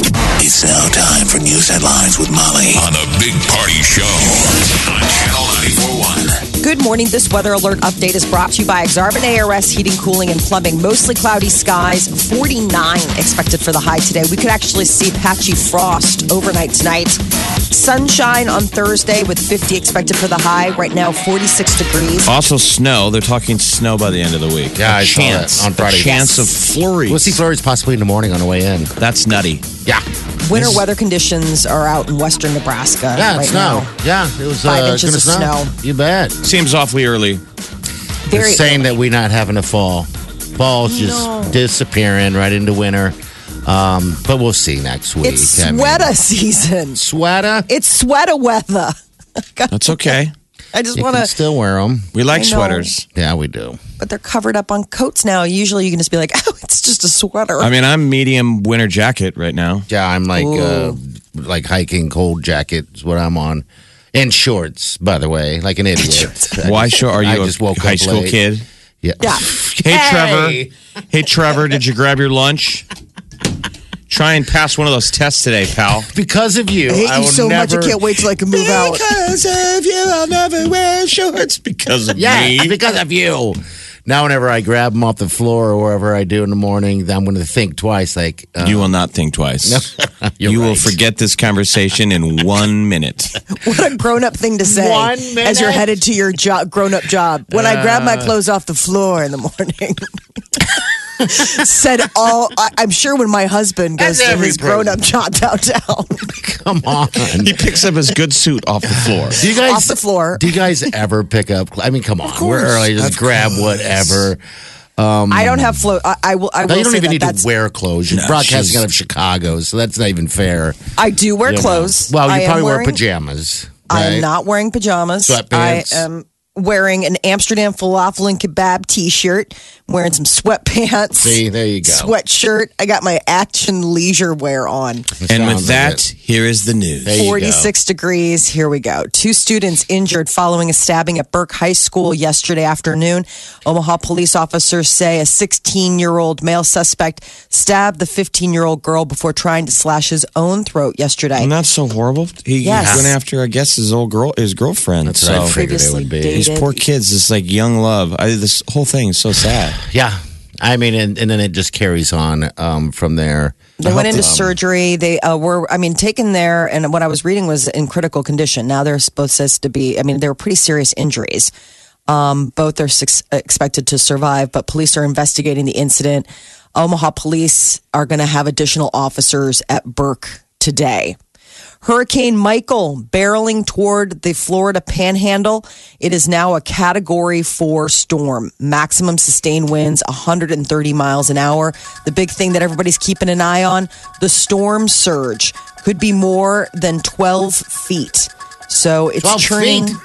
It's now time for news headlines with Molly on the Big Party Show on Channel 941. Good morning. This weather alert update is brought to you by Exarban ARS Heating, Cooling, and Plumbing. Mostly cloudy skies, 49 expected for the high today. We could actually see patchy frost overnight tonight. Sunshine on Thursday with 50 expected for the high. Right now, 46 degrees. Also, snow. They're talking snow by the end of the week. Yeah, a I saw that chance on Friday. A chance Yes. of flurries. We'll see flurries possibly in the morning on the way in. That's nutty. Yeah. Winter weather conditions are out in western Nebraska Yeah, right snow. now. Yeah, it was Five uh, inches gonna of snow. You bet. Seems awfully early. Very They're saying that we're not having a fall. Fall's just disappearing right into winter. Um, but we'll see next week. It's I mean- sweater season. sweater. It's sweater weather. That's okay. I just want to, still wear them. We like sweaters. Yeah, we do. But they're covered up on coats now. Usually you can just be like, oh, it's just a sweater. I mean, I'm medium winter jacket right now. Yeah, I'm like uh, like hiking cold jacket is what I'm on. And shorts, by the way, like an idiot. Why sure are I you just a woke high up school late. kid? Yeah. yeah. Hey, Trevor. Hey, Trevor, did you grab your lunch? Try and pass one of those tests today, pal. Because of you, I hate I you will so never, much. I can't wait till I can move out. Because of you, I'll never wear shorts. Because of Yeah, me. because of you. Now, whenever I grab them off the floor or wherever I do in the morning, then I'm going to think twice. Like, uh, You will not think twice. You're you will forget this conversation in one minute. What a grown up thing to say One as you're headed to your job, grown up job. When I grab my clothes off the floor in the morning. Said all, I, I'm sure when my husband goes That's to every his grown up job downtown, come on. He picks up his good suit off the floor. Do you guys off the floor. Do you guys ever pick up? I mean, come on, we're early. Just Of grab course. whatever. Um, I don't um, have float. I, I will. I will Now, you don't say even that need that's, to wear clothes. You're No, broadcasting she's- out of Chicago, so that's not even fair. I do wear you know. clothes. Well, I you am probably wear wearing- pajamas. I right? am not wearing pajamas. Sweatpants. I am wearing an Amsterdam falafel and kebab T-shirt. Wearing some sweatpants. See, there you go. Sweatshirt. I got my action leisure wear on. And with that, it. here is the news. There you go. 46 degrees. Here we go. Two students injured following a stabbing at Burke High School yesterday afternoon. Omaha police officers say a 16 year old male suspect stabbed the 15 year old girl before trying to slash his own throat yesterday. And that's so horrible. He Yes. went after, I guess, his old girl, his girlfriend. That's so what I figured it Previously would be. dated. these poor kids, this like young love. I, this whole thing is so sad. Yeah, I mean, and, and then it just carries on um, from there. They went into surgery. They uh, were, I mean, taken there, and what I was reading was in critical condition. Now they're both supposed to be, I mean, they were pretty serious injuries. Um, both are suc expected to survive, but police are investigating the incident. Omaha police are going to have additional officers at Burke today. Hurricane Michael barreling toward the Florida panhandle. It is now a category four storm. Maximum sustained winds 130 miles an hour. The big thing that everybody's keeping an eye on the storm surge could be more than 12 feet. So it's 12 churning. feet?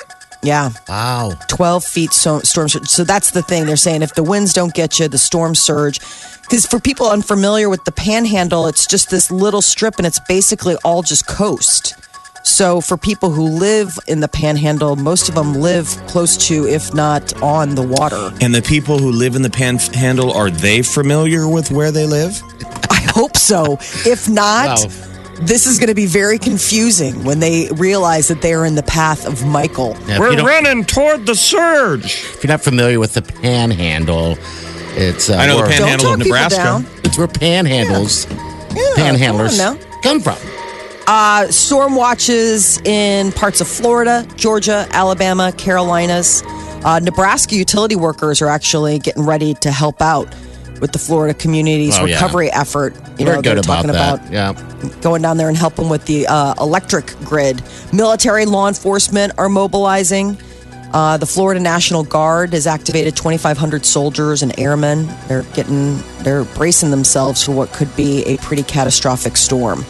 Yeah. Wow. 12 feet so, storm surge. So that's the thing. They're saying if the winds don't get you, the storm surge. Because for people unfamiliar with the panhandle, it's just this little strip and it's basically all just coast. So for people who live in the panhandle, most of them live close to, if not on the water. And the people who live in the panhandle, are they familiar with where they live? I hope so. If not, Wow. this is going to be very confusing when they realize that they are in the path of Michael. Yeah, if, you don't- running toward the surge. if you're not familiar with the panhandle, it's uh, I know the panhandle of Nebraska. It's where panhandles, panhandlers come on come from. Uh, storm watches in parts of Florida, Georgia, Alabama, Carolinas. Uh, Nebraska utility workers are actually getting ready to help out with the Florida community's Oh, yeah. recovery effort. You We're know, good they're about talking that. about yeah. going down there and helping with the uh, electric grid. Military law enforcement are mobilizing. Uh, the Florida National Guard has activated 2,500 soldiers and airmen. They're getting, they're bracing themselves for what could be a pretty catastrophic storm.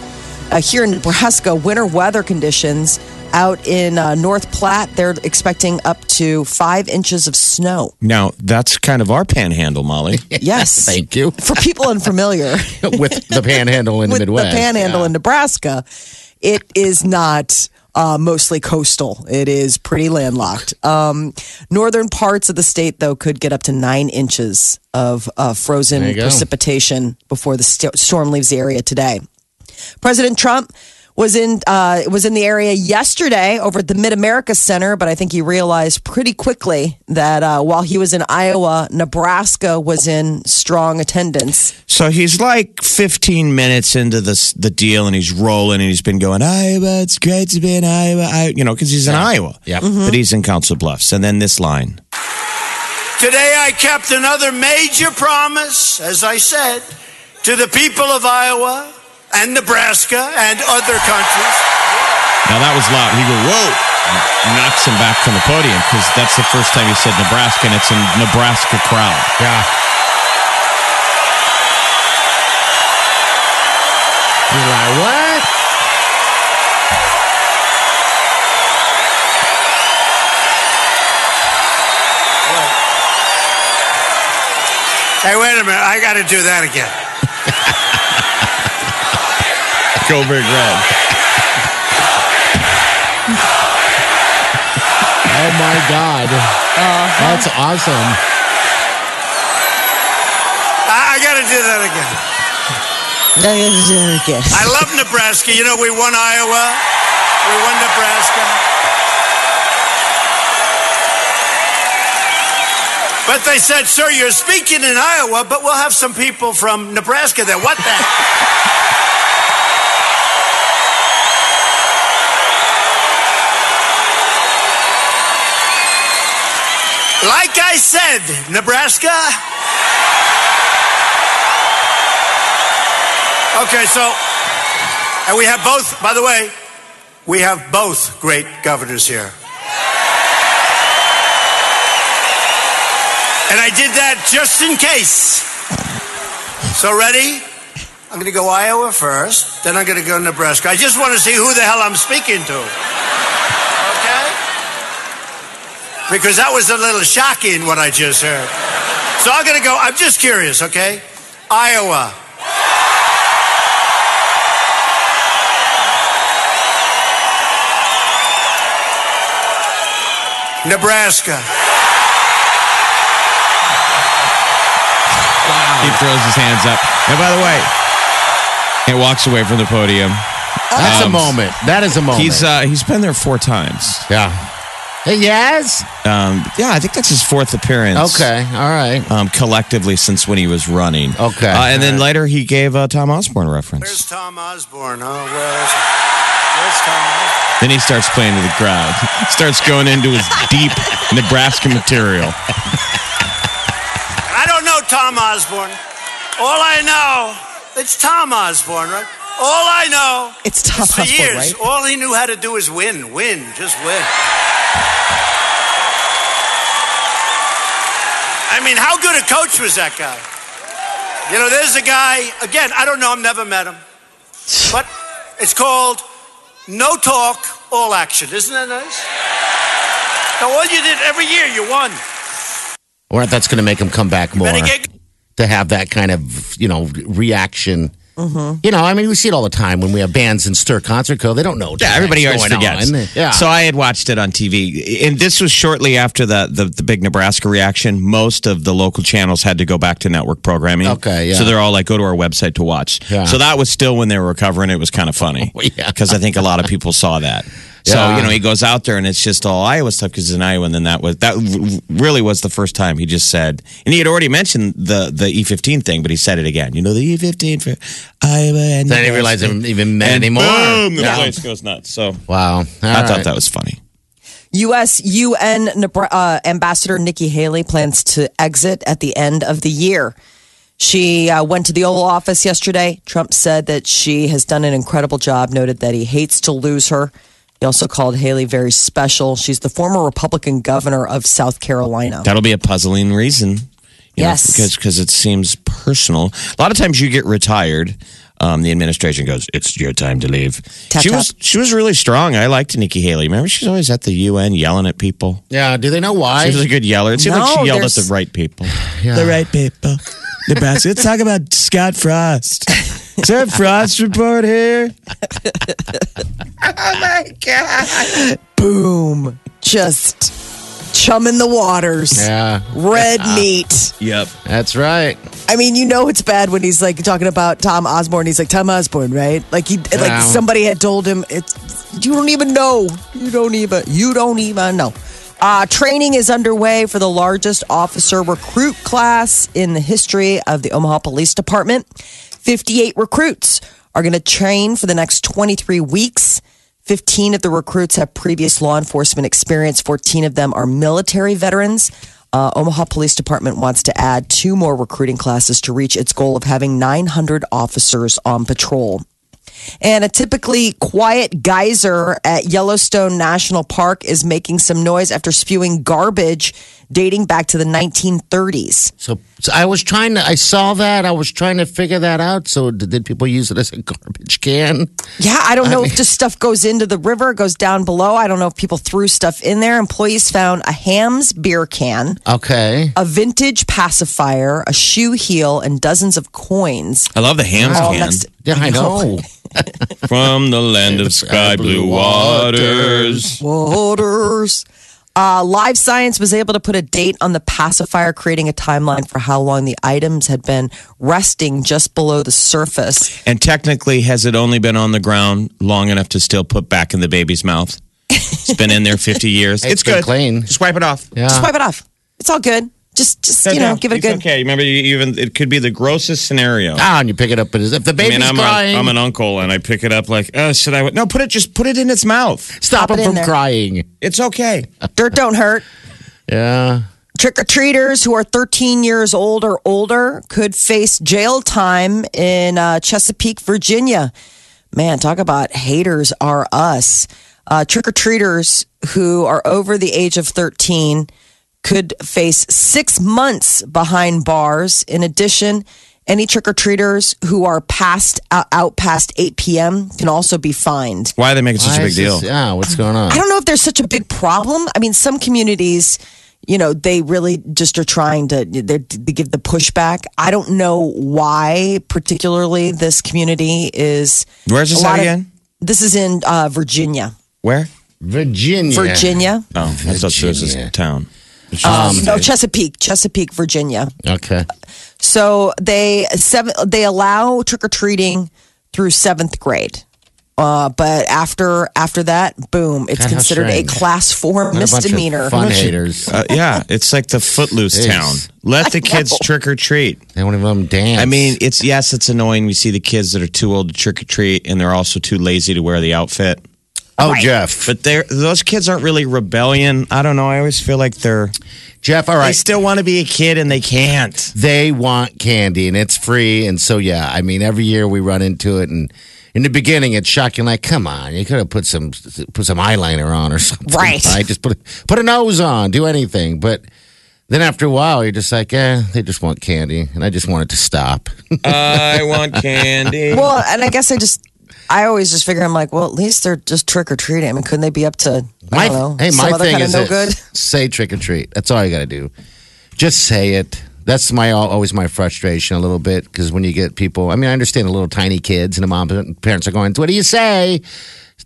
Uh, here in Nebraska, winter weather conditions out in uh, North Platte, they're expecting up to five inches of snow. Now, that's kind of our panhandle, Molly. Yes. Thank you. For people unfamiliar With the panhandle in the Midwest. the panhandle Yeah. in Nebraska, it is not uh, mostly coastal. It is pretty landlocked. Um, northern parts of the state, though, could get up to nine inches of uh, frozen There you go. precipitation before the st- storm leaves the area today. President Trump was in uh, was in the area yesterday over at the Mid America Center, but I think he realized pretty quickly that uh, while he was in Iowa, Nebraska was in strong attendance. So he's like 15 minutes into this the deal, and he's rolling, and he's been going Iowa. It's great to be in Iowa, I, you know, because he's in Iowa. Yep. but he's in Council Bluffs, and then this line. Today I kept another major promise, as I said, to the people of Iowa and Nebraska and other countries. Now that was loud. He go whoa, knocks him back from the podium because that's the first time he said Nebraska, and it's a Nebraska crowd. Yeah. You're like, what? Hey, wait a minute. I got to do that again. Go big red. Oh my God. Uh-huh. That's awesome. I, I got to do that again. I love Nebraska. You know, we won Iowa, we won Nebraska. But they said, sir, you're speaking in Iowa, but we'll have some people from Nebraska there. What the? Like I said, Nebraska. Okay, so, and we have both, by the way, we have both great governors here. And I did that just in case. So, ready? I'm going to go Iowa first, then I'm going to go Nebraska. I just want to see who the hell I'm speaking to. Okay? Because that was a little shocking what I just heard. So I'm going to go, I'm just curious, okay? Iowa. Nebraska. He throws his hands up. And by the way, he walks away from the podium. That's Um, a moment. That is a moment. He's uh, he's been there four times. yeah. Hey, Yes. Um, yeah, I think that's his fourth appearance. Okay. All right. Um, collectively since when he was running. Okay. Uh, and then All right. later he gave a Tom Osborne reference. Where's Tom Osborne, huh? Where's, where's Tom Osborne? Then he starts playing to the crowd. starts going into his deep Nebraska material. I don't know Tom Osborne. All I know, it's Tom Osborne, right? All I know, It's Tom Osborne, years, right? all he knew how to do is win, win, just win. I mean, how good a coach was that guy? You know, there's a guy, again, I don't know, I've never met him, but it's called No Talk, All Action. Isn't that nice? So all you did every year, you won. Or that's going to make him come back more get to have that kind of you know reaction. Mm-hmm. You know, I mean, we see it all the time when we have bands in Stir Concert Cove They don't know. Yeah, everybody always forgets. on. Yeah. So I had watched it on TV, and this was shortly after the, the the big Nebraska reaction. Most of the local channels had to go back to network programming. Okay, yeah. So they're all like, go to our website to watch. Yeah. So that was still when they were recovering. It was kind of funny. Yeah. Because I think a lot of people saw that. So Yeah. you know he goes out there and it's just all Iowa stuff because he's in Iowa and then that was that really was the first time he just said and he had already mentioned the the E fifteen thing but he said it again you know the E fifteen for Iowa and then he realized it even meant and anymore. boom the Yeah. place goes nuts so Wow. All I thought that was funny U.S. UN uh, Ambassador Nikki Haley plans to exit at the end of the year. She uh, went to the Oval Office yesterday. Trump said that she has done an incredible job, noted that he hates to lose her. He also called Haley very special. She's the former Republican governor of South Carolina. That'll be a puzzling reason. you know, Yes. because because it seems personal. A lot of times you get retired. Um, the administration goes, "It's your time to leave." Tap, she tap. was she was really strong. I liked Nikki Haley. Remember, she's always at the UN yelling at people. Yeah. Do they know why? She was a good yeller. It seemed like she yelled at the right people. Yeah. The right people. The best. Let's talk about Scott Frost. Is there a Frost report here? Boom. Just chumming the waters. Yeah. Red meat. Yep. That's right. I mean, you know it's bad when he's like talking about Tom Osborne. He's like Tom Osborne, right? Like he, Yeah. like somebody had told him it's. You don't even know. You don't even. You don't even know. Uh, training is underway for the largest officer recruit class in the history of the Omaha Police Department. 58 recruits are going to train for the next 23 weeks. 15 of the recruits have previous law enforcement experience. 14 of them are military veterans. Uh, Omaha Police Department wants to add two more recruiting classes to reach its goal of having 900 officers on patrol. And a typically quiet geyser at Yellowstone National Park is making some noise after spewing garbage dating back to the 1930s. So, so I was trying to. I saw that. I was trying to figure that out. So did, did people use it as a garbage can? Yeah, I don't know mean- if just stuff goes into the river, goes down below. I don't know if people threw stuff in there. Employees found a Hamm's beer can, Okay. a vintage pacifier, a shoe heel, and dozens of coins. I love the Hamm's All can next- Yeah, I know. from the land of sky blue waters. Waters. Uh, Live Science was able to put a date on the pacifier, creating a timeline for how long the items had been resting just below the surface. And technically, has it only been on the ground long enough to still put back in the baby's mouth? It's been in there 50 years. It's it's been good. clean. Just wipe it off. Yeah. Just wipe it off. It's all good. Just, just you know, give it a It's good. okay. Remember, you even it could be the grossest scenario. Ah, and you pick it up as if the I baby's mean, I'm, crying. A, I'm an uncle, and I pick it up like, oh, should I? No, put it. Just put it in its mouth. Stop Pop him it from there. crying. It's okay. Dirt don't hurt. Yeah. Trick or treaters who are 13 years old or older could face jail time in uh, Chesapeake, Virginia. Man, talk about haters are us. Uh, Trick or treaters who are over the age of 13 could face six months behind bars. In addition, any trick or treaters who are past out, out past 8 p.m. can also be fined. Why are they making such a big deal? this- yeah. What's going on? I don't know if there's such a big problem. I mean, some communities, you know, they really just are trying to they they give the pushback. I don't know why, particularly this community is. Where's this a lot at of- again? This is in uh, Virginia. Where? Virginia. Virginia. Oh, I thought this was a town. Um, no, Chesapeake, Chesapeake, Virginia. Okay. So they seven they allow trick or treating through seventh grade. Uh, but after after that, boom, it's God, how considered a strange. class four What a bunch of misdemeanor. Fun haters. Uh, yeah, it's like the footloose Jeez. town. Let the kids trick or treat. They won't even let them dance. I mean, it's yes, it's annoying. We see the kids that are too old to trick or treat, and they're also too lazy to wear the outfit. Oh, Jeff. But they're those kids aren't really rebellion. I don't know. I always feel like they're Jeff, all right. they still want to be a kid and they can't. they want candy and it's free. And so, yeah, I mean, every year we run into it. And in the beginning, it's shocking. Like, come on, you could have put some put some eyeliner on or something. Right. Just put put a nose on, do anything. But then after a while, you're just like, eh, they just want candy, and I just want it to stop. I want candy. Well, and I guess I just, I always just figure I'm like, well, at least they're just trick or treating. I mean, couldn't they be up to, I don't know, hey, some my other thing kind is no good? Say trick or treat. That's all you got to do. Just say it. That's my always my frustration a little bit because when you get people, I mean, I understand the little tiny kids and the mom and parents are going, "What do you say?"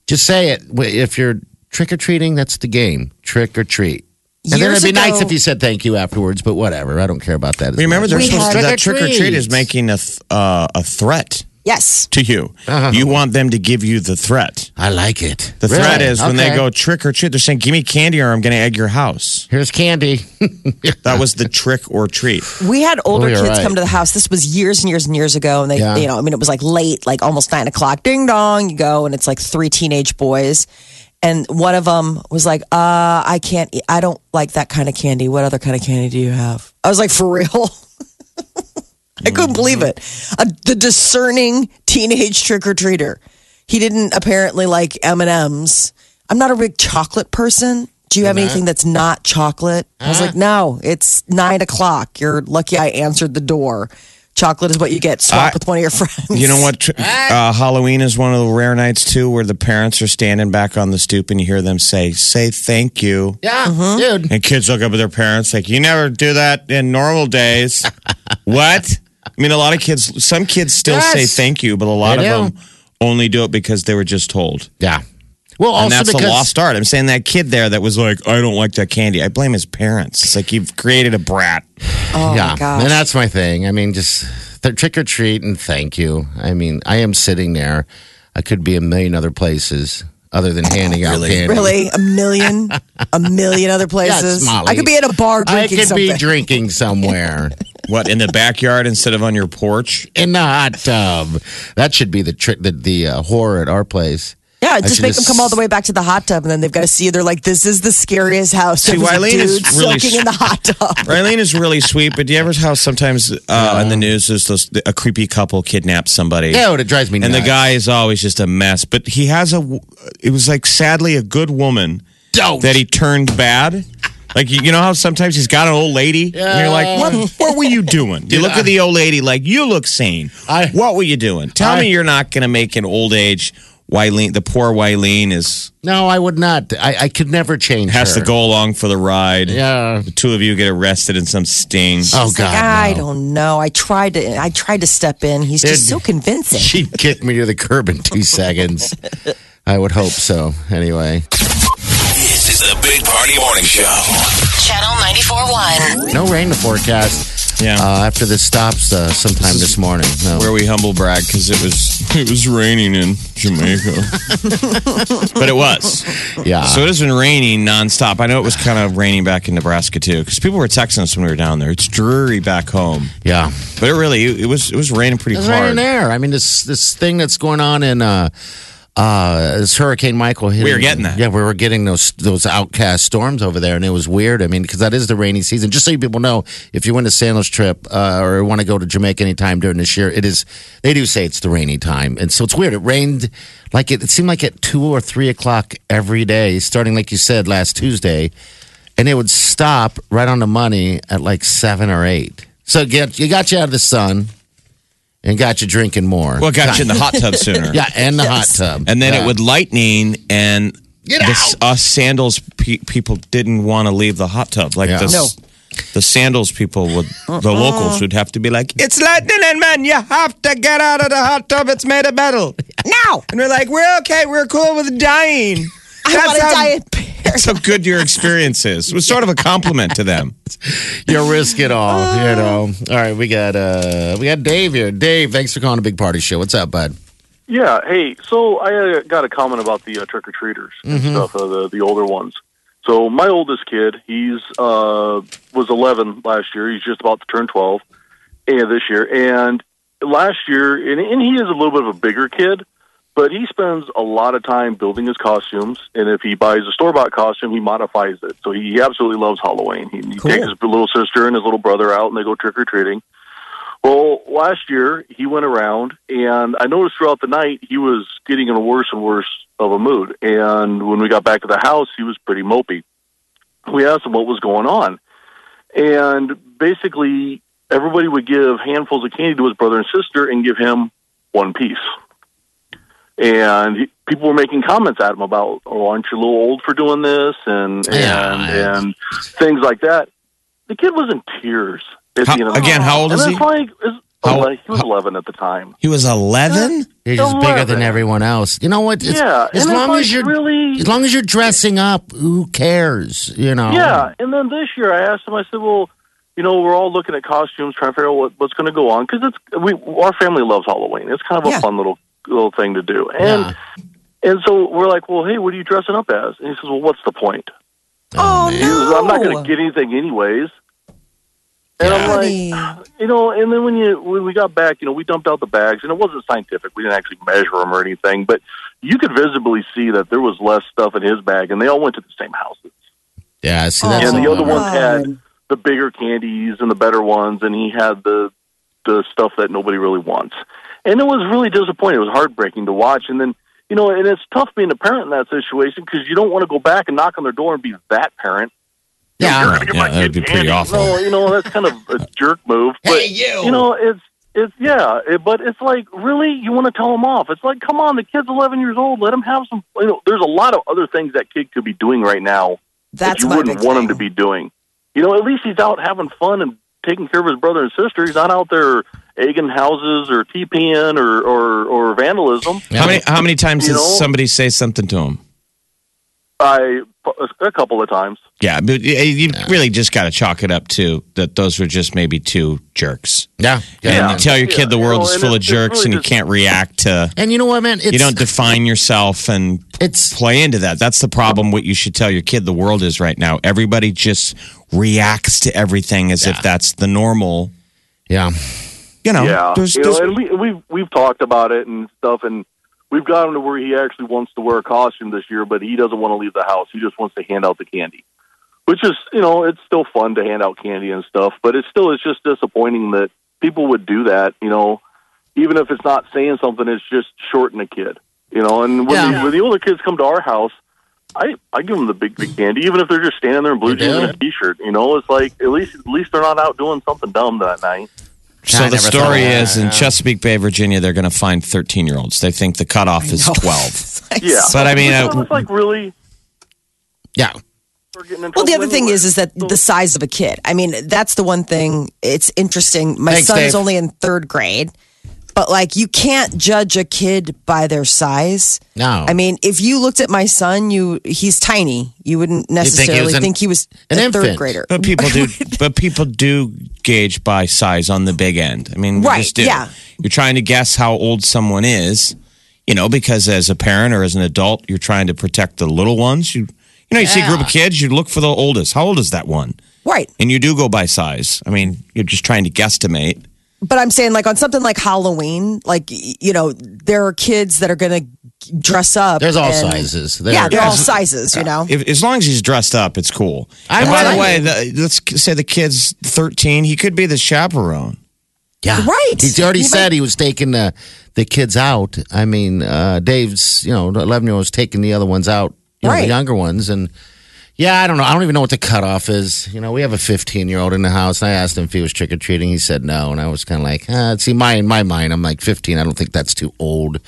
Just say it. If you're trick or treating, that's the game. Trick or treat. And then it'd be nice if you said thank you afterwards, but whatever. I don't care about that. as Remember, much. they're We supposed had- to, that trick or treat Trick-or-treat. is making a th- uh, a threat Yes. to you. Uh-huh. You want them to give you the threat. I like it. The threat Really? is when they go trick or treat, they're saying, "Give me candy, or I'm going to egg your house." Here's candy. That was the trick or treat. We had older Oh, kids right. come to the house. This was years and years and years ago. And they, Yeah. you know, I mean, it was like late, like almost nine o'clock. Ding dong, you go. And it's like three teenage boys. And one of them was like, uh, I can't, eat, I don't like that kind of candy. What other kind of candy do you have? I was like, for real? I couldn't believe it. Uh, the discerning teenage trick or treater. He didn't apparently like M and M's. I'm not a big chocolate person. Do you have anything that's not chocolate? I was like, no, it's nine o'clock. You're lucky I answered the door. Chocolate is what you get. Swap I- with one of your friends. You know what? Uh, Halloween is one of the rare nights too, where the parents are standing back on the stoop and you hear them say, "Say thank you." Yeah, Mm-hmm. dude. And kids look up at their parents like, "You never do that in normal days." what? I mean, a lot of kids. Some kids still Yes. say thank you, but a lot They of do. them only do it because they were just told. Yeah. Well, also and that's because a lost art. I'm saying that kid there that was like, "I don't like that candy." I blame his parents. It's like you've created a brat. oh yeah, my gosh. and that's my thing. I mean, just the trick or treat and thank you. I mean, I am sitting there. I could be a million other places other than handing out candy. really a million, a million other places. Molly. I could be in a bar I could something. be drinking somewhere What in the backyard instead of on your porch? in the hot tub. That should be the trick. The, the uh, horror at our place. Yeah, just should make them come all the way back to the hot tub, and then they've got to see you. They're like, "This is the scariest house." See, There's a Wileen is really soaking in the hot tub. Raylene is really sweet, but do you ever how sometimes uh, in the news there's those, a creepy couple kidnaps somebody? Yeah, what it drives me and nuts. the guy is always just a mess. But he has a. It was like sadly a good woman Don't. that he turned bad. Like you you know how sometimes he's got an old lady, and you're like, what? What were you doing? You look at the old lady like you look sane. I- what were you doing? Tell I- me you're not going to make an old age Wileen. The poor Wileen is No, I would not. I, I could never change. has her. to go along for the ride. Yeah. The two of you get arrested in some sting. Oh He's like, God, I no. don't know. I tried to. I tried to step in. He's just Dude. so convincing. She kicked me to the curb in two seconds. I would hope so. Anyway, This is the Big Party Morning Show. Channel 94.1. no rain to forecast. Yeah. Uh, after this stops uh, sometime this morning. No. where we humble brag because it was it was raining in Jamaica, but it was. yeah. So it has been raining nonstop. I know it was kind of raining back in Nebraska too, because people were texting us when we were down there. It's dreary back home, yeah. but it really it was it was raining pretty It's hard. raining there. I mean, this this thing that's going on in uh, uh, this Hurricane Michael. hit. We were getting that. Yeah, we were getting those those outcast storms over there, and it was weird. I mean, because that is the rainy season. Just so you people know, if you went a Sandals trip uh, or want to go to Jamaica anytime during this year, it is. They do say it's the rainy time, and so it's weird. It rained like it, it seemed like at two or three o'clock every day, starting like you said last Tuesday, and it would stop right on the money at like seven or eight. So get you got you out of the sun. And got you drinking more. Well, got you in the hot tub sooner. Yeah, and the Yes. hot tub. and then Yeah. it would lightning and. Get this- us sandals pe- people didn't want to leave the hot tub. Like Yeah. the, No. the sandals people would, the uh-uh. locals would have to be like, "It's lightning, and man! You have to get out of the hot tub. It's made of metal." now And we're like, we're okay. We're cool with dying. I want to how- die in bear. That's how good your experience is. It was sort of a compliment to them. You risk it all, you know. All right, we got uh we got Dave here. Dave, thanks for calling a big party show. What's up, bud? Yeah. Hey, so I uh, got a comment about the uh, trick or treaters and stuff, uh, the the older ones. So my oldest kid, he's uh was 11 last year. He's just about to turn 12, and this year. And last year, and, and he is a little bit of a bigger kid, but he spends a lot of time building his costumes. And if he buys a store bought costume, he modifies it. So he absolutely loves Halloween. He, he takes his little sister and his little brother out, and they go trick or treating. Well, last year he went around, and I noticed throughout the night he was getting in a worse and worse of a mood. And when we got back to the house, he was pretty mopey. We asked him what was going on, and basically everybody would give handfuls of candy to his brother and sister and give him one piece. And he, people were making comments at him about, "Oh, aren't you a little old for doing this?" and Yeah. and and things like that. The kid was in tears. at the end of the again, night. how old and is it's he? Like, it's, oh, How- he was how- 11 at the time. He was 11? You're just bigger than everyone else. You know what? It's- Yeah, As long as you're really- as long as you're dressing up, who cares? You know? Yeah, and then this year I asked him. I said, "Well, you know, we're all looking at costumes, trying to figure out what, what's going to go on because it's we our family loves Halloween. It's kind of a Yeah. fun little little thing to do." And Yeah. and so we're like, "Well, hey, what are you dressing up as?" And he says, "Well, what's the point? Oh, oh He no! says, I'm not going to get anything anyways." And Honey. I'm like, you know, and then when you when we got back, you know, we dumped out the bags, and it wasn't scientific. We didn't actually measure them or anything, but you could visibly see that there was less stuff in his bag, and they all went to the same houses. Yeah. See, that's and the other right. ones had the bigger candies and the better ones, and he had the the stuff that nobody really wants. And it was really disappointing. It was heartbreaking to watch. And then you know, and it's tough being a parent in that situation because you don't want to go back and knock on their door and be that parent. Yeah. You're gonna Yeah, that'd be pretty candy. awful. No, you know, that's kind of a jerk move. But, Hey, you. You know, it's it's yeah, it, but it's like really you want to tell him off. It's like, come on, the kid's 11 years old. Let him have some. You know, there's a lot of other things that kid could be doing right now That's that you wouldn't big want him to be doing. You know, at least he's out having fun and taking care of his brother and sister. He's not out there egging houses or TPN or or, or vandalism. How many how many times You did know- somebody say something to him? I a couple of times. Yeah, but you you really just got to chalk it up to that. Those were just maybe two jerks. Yeah. And Yeah. you tell your Yeah, kid the you world know, is full of it's- it's jerks really and you just- can't react to. And you know what, man? It's, You don't define yourself and It's play into that. That's the problem. What you should tell your kid the world is right now. Everybody just reacts to everything as if that's the normal. yeah. You know, yeah, there's, you know, and we we've we've talked about it and stuff, and we've got him to where he actually wants to wear a costume this year, but he doesn't want to leave the house. He just wants to hand out the candy, which is you know it's still fun to hand out candy and stuff, but it's still it's just disappointing that people would do that. You know, even if it's not saying something, it's just shorting a kid. You know, and when, Yeah. the, when the older kids come to our house. I, I give them the big big candy, even if they're just standing there in blue jeans and a t-shirt. You know, it's like at least at least they're not out doing something dumb that night. So I the story is in. Chesapeake Bay, Virginia, they're going to find 13 year olds. They think the cutoff is 12. Yeah, But I mean, It's uh, like really Yeah. we're getting in Well, the other thing is, is that the size of a kid. I mean, that's the one thing. It's interesting. My Thanks, son is only in third grade, but like, you can't judge a kid by their size. No. I mean, if you looked at my son, you he's tiny. You wouldn't was necessarily an- think he was an a third grader. But people do, but people do gauge by size on the big end. I mean, Right, just do. yeah. You're trying to guess how old someone is, you know, because as a parent or as an adult, you're trying to protect the little ones. You, you know, you see a group of kids, you look for the oldest. How old is that one? Right. And you do go by size. I mean, you're just trying to guesstimate. But I'm saying, like, on something like Halloween, like, you know, there are kids that are going to dress up. There's all and- sizes. There- yeah, they're all sizes, you know? If, as long as he's dressed up, it's cool. I and by like the way, the, let's say the kid's 13. He could be the chaperone. Yeah. Right. He's already He said might- he was taking the, the kids out. I mean, uh, Dave's, you know, 11 year old was taking the other ones out, you know, Right. the younger ones. And yeah, I don't know. I don't even know what the cutoff is. You know, we have a 15 year old in the house, I asked him if he was trick or treating. He said no. And I was kind of like, uh, see, my, in my mind, I'm like 15. I don't think that's too old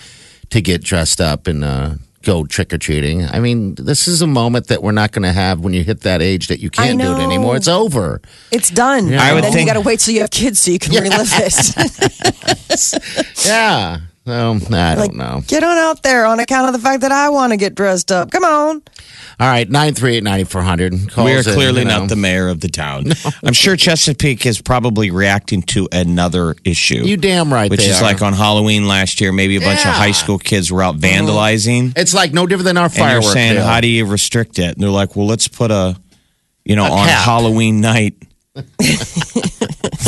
to get dressed up and, uh, Go trick or treating. I mean, this is a moment that we're not going to have when you hit that age that you can't do it anymore. It's over. It's done. I and would then think- you got to wait till you have kids so you can relive this. Yeah. So, I don't like, know. get on out there on account of the fact that I want to get dressed up. Come on. All right, 938 9400. We are clearly not the mayor of the town. I'm sure Chesapeake is probably reacting to another issue. You damn right Which they is are. like on Halloween last year, maybe a bunch of high school kids were out uh-huh. vandalizing. It's like no different than our And you're fireworks. saying, deal. how do you restrict it? And they're like, well, let's put a, you know, A on cap. Halloween night,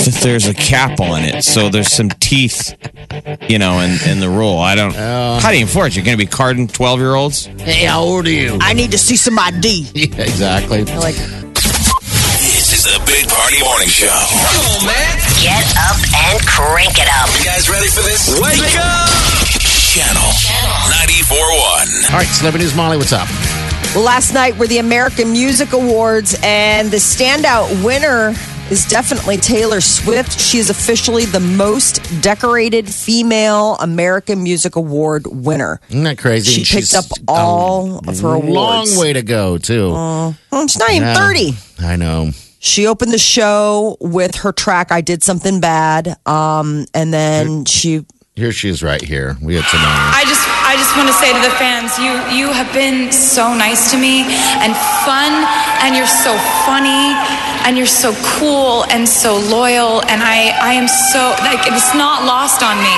that there's a cap on it. So there's some teeth, you know, in, in the rule. I don't, uh, how do you enforce it? You're going to be carding 12 year olds? Hey, how old are you? I need to see some ID. Yeah, exactly. Like, This is the Big Party Morning Show. Come on, man. Get up and crank it up. You guys ready for this? Wake up! Channel 94.1. All right, Celebrity News Molly, what's up? well, last night were the American Music Awards, and the standout winner is definitely Taylor Swift. She is officially the most decorated female American Music Award winner. Isn't that crazy? She She's picked up all of her Long way to go, too. Well, she's not even Yeah. 30. I know. She opened the show with her track "I Did Something Bad," um, and then she Here she is right here. We had some. I just I just want to say to the fans, you you have been so nice to me and fun and you're so funny and you're so cool and so loyal and I I am so like it's not lost on me.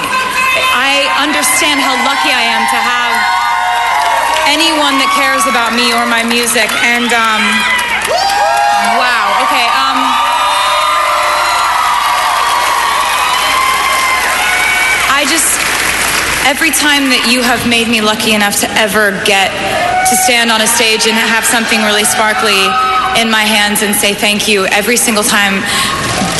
I understand how lucky I am to have anyone that cares about me or my music and um every time that you have made me lucky enough to ever get to stand on a stage and have something really sparkly in my hands and say thank you, every single time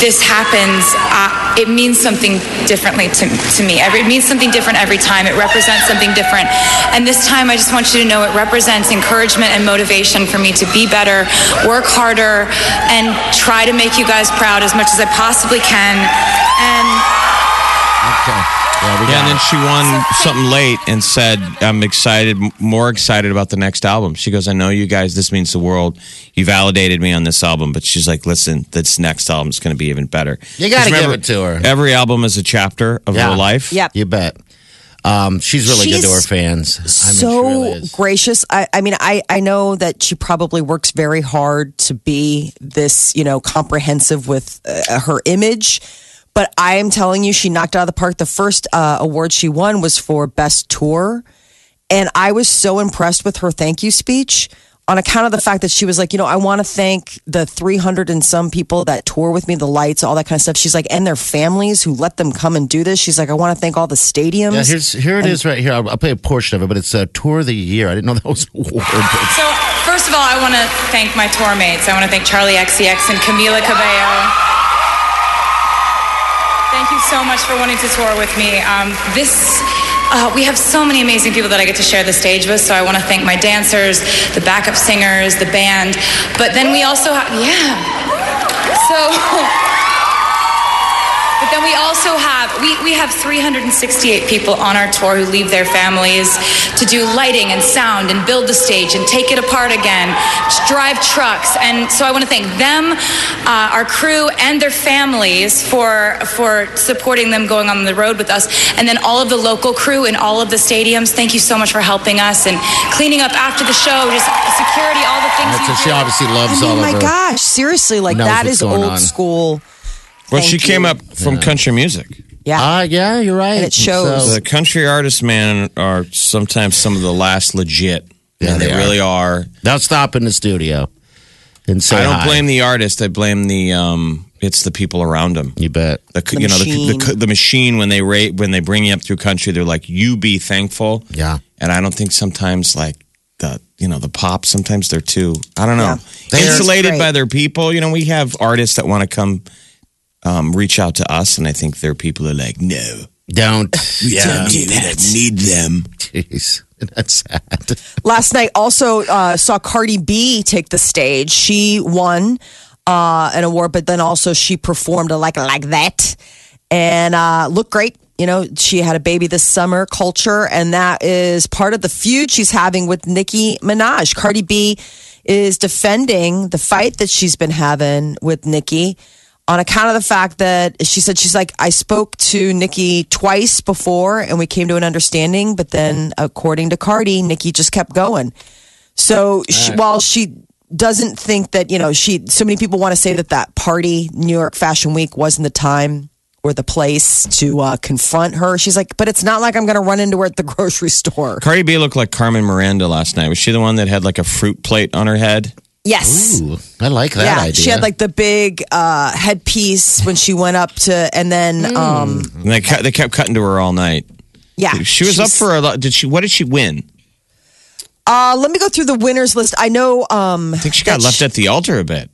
this happens, I, it means something differently to, to me. Every, it means something different every time. It represents something different. And this time, I just want you to know it represents encouragement and motivation for me to be better, work harder, and try to make you guys proud as much as I possibly can. And Okay. Yeah, we Yeah, got and then it. she won something late and said, "I'm excited, more excited about the next album." She goes, "I know you guys. This means the world. You validated me on this album." But she's like, "Listen, this next album is going to be even better." You got to give it to her. Every album is a chapter of Yeah. her life. Yep. You bet. Um, she's really good to her fans. I mean, so really gracious. I, I mean, I, I know that she probably works very hard to be this, you know, comprehensive with uh, her image. But I am telling you, she knocked it out of the park. The first uh, award she won was for Best Tour. And I was so impressed with her thank you speech on account of the fact that she was like, you know, I want to thank the 300 and some people that tour with me, the lights, all that kind of stuff. She's like, and their families who let them come and do this. She's like, I want to thank all the stadiums. Yeah, here's here it is right here. I'll, I'll play a portion of it, but it's a tour of the year. I didn't know that was an award. but- So, first of all, I want to thank my tour mates. I want to thank Charli XCX and Camila Cabello. Thank you so much for wanting to tour with me. Um, this. Uh, we have so many amazing people that I get to share the stage with, so I want to thank my dancers, the backup singers, the band. But then we also have, yeah. So, then we also have we, we have 368 people on our tour who leave their families to do lighting and sound and build the stage and take it apart again, drive trucks, and so I want to thank them, uh, our crew, and their families for for supporting them going on the road with us, and then all of the local crew in all of the stadiums. Thank you so much for helping us and cleaning up after the show, just security, all the things. That's you so she obviously loves I all mean, of my gosh, seriously, like knows that what's is going old on. school. Well, Thank she came you. up from country music. Yeah. Ah, yeah, you're right. And it shows. So- The country artists, man, are sometimes some of the last legit. Yeah, And they they, are. really are. they'll stop in the studio and say I don't hi. blame the artist. I blame the um. It's the people around them. You bet. The, The you know the, machine. the the machine when they rate when they bring you up through country, they're like, "You be thankful." Yeah. And I don't think sometimes like the you know the pop sometimes they're too I don't know They're- insulated by their people. You know we have artists that want to come um, reach out to us, and I think there are people are like, "No, Don't. yeah. don't do that. Need them." Jeez. That's sad. Last night also uh, saw Cardi B take the stage. She won uh, an award, but then also she performed a like like that and uh, looked great. You know, she had a baby this summer, Kulture, and that is part of the feud she's having with Nicki Minaj. Cardi B is defending the fight that she's been having with Nicki on account of the fact that she said she's like I spoke to Nicki twice before and we came to an understanding, but then according to Cardi, Nicki just kept going. So she, while she doesn't think that you know she, so many people want to say that that party, New York Fashion Week, wasn't the time or the place to uh, confront her. She's like, but it's not like I'm going to run into her at the grocery store. Cardi B looked like Carmen Miranda last night. Was she the one that had like a fruit plate on her head? Yes. Ooh, I like that yeah, idea. she had like the big uh, headpiece when she went up to, and then um, And they kept, they kept cutting to her all night. yeah, She was up she's- for a lot. Did she? What did she win? Uh, let me go through the winners list. I know. Um, I think she got left sh- at the altar a bit.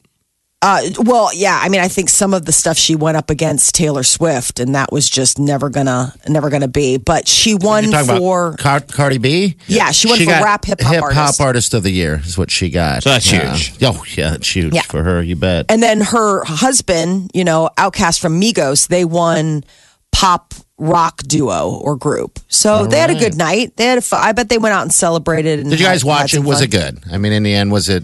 Uh, well, yeah. I mean, I think some of the stuff she went up against Taylor Swift, and that was just never gonna, never gonna be. But she won You're for. about Car- Cardi B. Yeah, she won for got rap hip hop artist. artist of the year is what she got. So that's Yeah. huge. Oh yeah, that's huge Yeah. for her. You bet. And then her husband, you know, Outcast from Migos, they won pop rock duo or group. So they had a good night. They had. A fu- I bet they went out and celebrated. And Did you guys watch it? Was fun. it good? I mean, in the end, was it?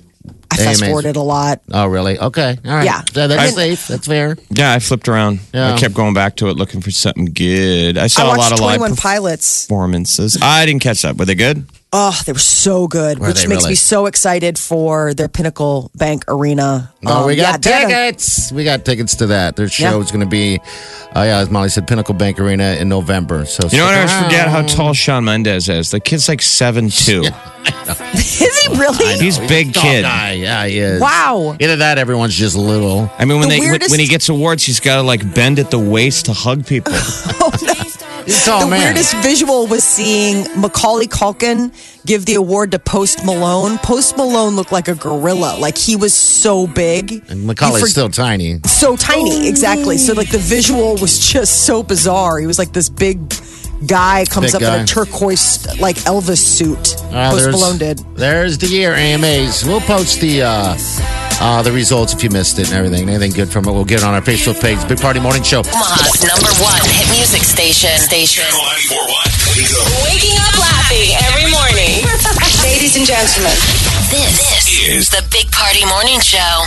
I fast amazing? forwarded a lot. Oh, really? Okay. All right. Yeah. So that's I- safe. That's fair. Yeah, I flipped around. Yeah. I kept going back to it, looking for something good. I I saw a lot of live 21 Pilots. performances. I didn't catch that. Were they good? Oh, they were so good, Were which they makes really? me so excited for their Pinnacle Bank Arena. Oh, Um, we yeah, got they had a- tickets. We got tickets to that. Their Yeah. show is going to be, uh, yeah, as Molly said, Pinnacle Bank Arena in November. So You know what? I stick always forget how tall Shawn Mendes is. The kid's like seven two. Is he really? He's big Tall kid. guy. Yeah, he is. Wow. Either that, everyone's just little. I mean, when The they when, weirdest- when he gets awards, he's got to like bend at the waist to hug people. He's a tall the man. weirdest visual was seeing Macaulay Culkin give the award to Post Malone. Post Malone looked like a gorilla. Like he was so big. And Macaulay's for- still tiny. so tiny, exactly. So like the visual was just so bizarre. He was like this big guy comes Big up in a turquoise like Elvis suit. Uh, Post there's- Malone did. There's the year AMAs. We'll post the uh, uh, the results if you missed it and everything. Anything good from it, we'll get it on our Facebook page. Big Party Morning Show. Omaha's number one hit music station. Station. Channel 941. Wake. Waking up laughing every morning. Ladies and gentlemen. This, is the Big Party Morning Show.